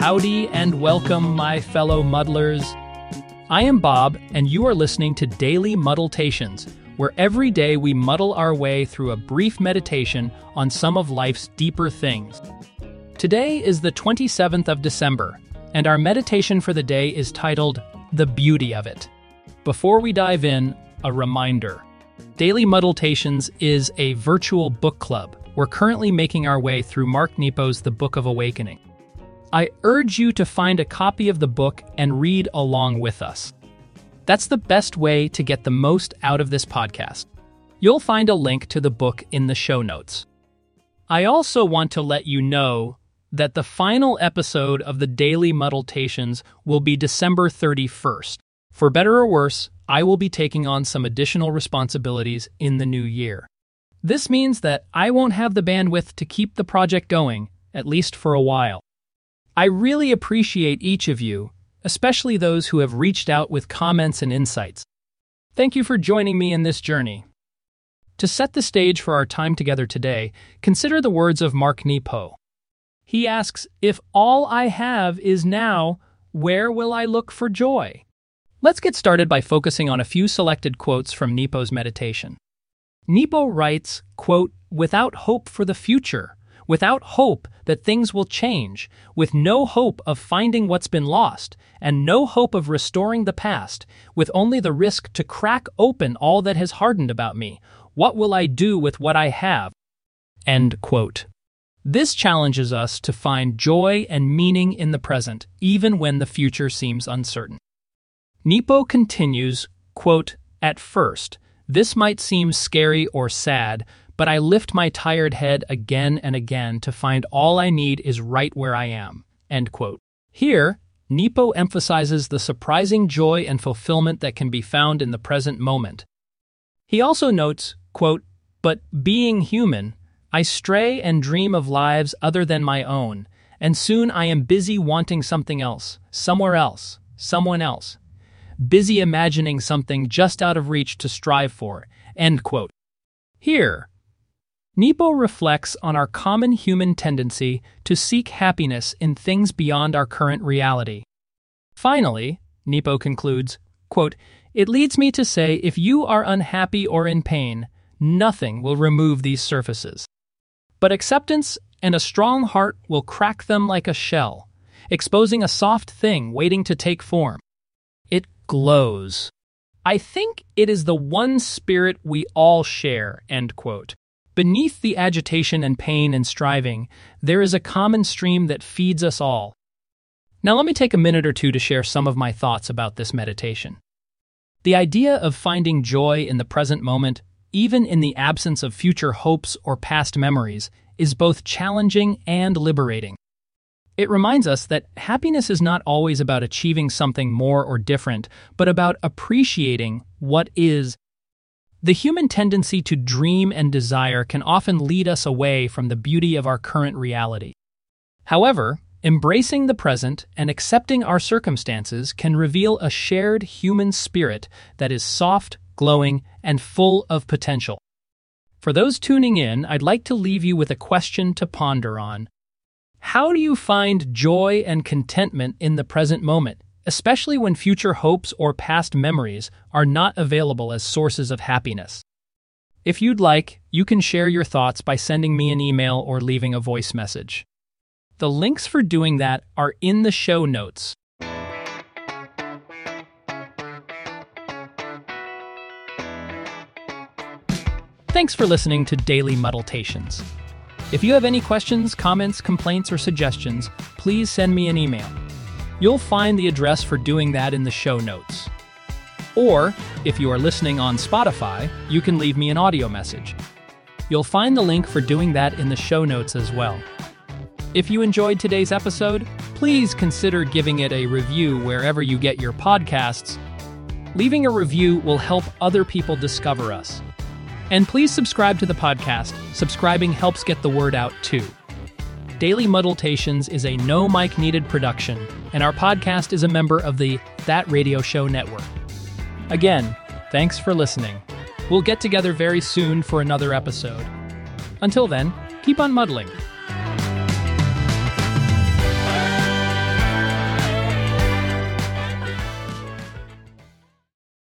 Howdy and welcome, my fellow muddlers. I am Bob, and you are listening to Daily Muddletations, where every day we muddle our way through a brief meditation on some of life's deeper things. Today is the 27th of December, and our meditation for the day is titled The Beauty of It. Before we dive in, a reminder Daily Muddletations is a virtual book club. We're currently making our way through Mark Nepo's The Book of Awakening. I urge you to find a copy of the book and read along with us. That's the best way to get the most out of this podcast. You'll find a link to the book in the show notes. I also want to let you know that the final episode of the Daily Muddletations will be December 31st. For better or worse, I will be taking on some additional responsibilities in the new year. This means that I won't have the bandwidth to keep the project going, at least for a while. I really appreciate each of you, especially those who have reached out with comments and insights. Thank you for joining me in this journey. To set the stage for our time together today, consider the words of Mark Nepo. He asks, If all I have is now, where will I look for joy? Let's get started by focusing on a few selected quotes from Nepo's meditation. Nepo writes, quote, Without hope for the future, without hope that things will change, with no hope of finding what's been lost, and no hope of restoring the past, with only the risk to crack open all that has hardened about me, what will I do with what I have? End quote. This challenges us to find joy and meaning in the present, even when the future seems uncertain. Nepo continues, quote, At first, this might seem scary or sad, but I lift my tired head again and again to find all I need is right where I am. Here, Nepo emphasizes the surprising joy and fulfillment that can be found in the present moment. He also notes, quote, But being human, I stray and dream of lives other than my own, and soon I am busy wanting something else, somewhere else, someone else. Busy imagining something just out of reach to strive for. End quote. Here, Nepo reflects on our common human tendency to seek happiness in things beyond our current reality. Finally, Nepo concludes, quote, It leads me to say if you are unhappy or in pain, nothing will remove these surfaces. But acceptance and a strong heart will crack them like a shell, exposing a soft thing waiting to take form. It glows. I think it is the one spirit we all share, end quote. Beneath the agitation and pain and striving, there is a common stream that feeds us all. Now, let me take a minute or two to share some of my thoughts about this meditation. The idea of finding joy in the present moment, even in the absence of future hopes or past memories, is both challenging and liberating. It reminds us that happiness is not always about achieving something more or different, but about appreciating what is the human tendency to dream and desire can often lead us away from the beauty of our current reality. However, embracing the present and accepting our circumstances can reveal a shared human spirit that is soft, glowing, and full of potential. For those tuning in, I'd like to leave you with a question to ponder on. How do you find joy and contentment in the present moment? Especially when future hopes or past memories are not available as sources of happiness. If you'd like, you can share your thoughts by sending me an email or leaving a voice message. The links for doing that are in the show notes. Thanks for listening to Daily Muddletations. If you have any questions, comments, complaints, or suggestions, please send me an email. You'll find the address for doing that in the show notes. Or, if you are listening on Spotify, you can leave me an audio message. You'll find the link for doing that in the show notes as well. If you enjoyed today's episode, please consider giving it a review wherever you get your podcasts. Leaving a review will help other people discover us. And please subscribe to the podcast. Subscribing helps get the word out too. Daily Muddletations is a no mic needed production, and our podcast is a member of the That Radio Show Network. Again, thanks for listening. We'll get together very soon for another episode. Until then, keep on muddling.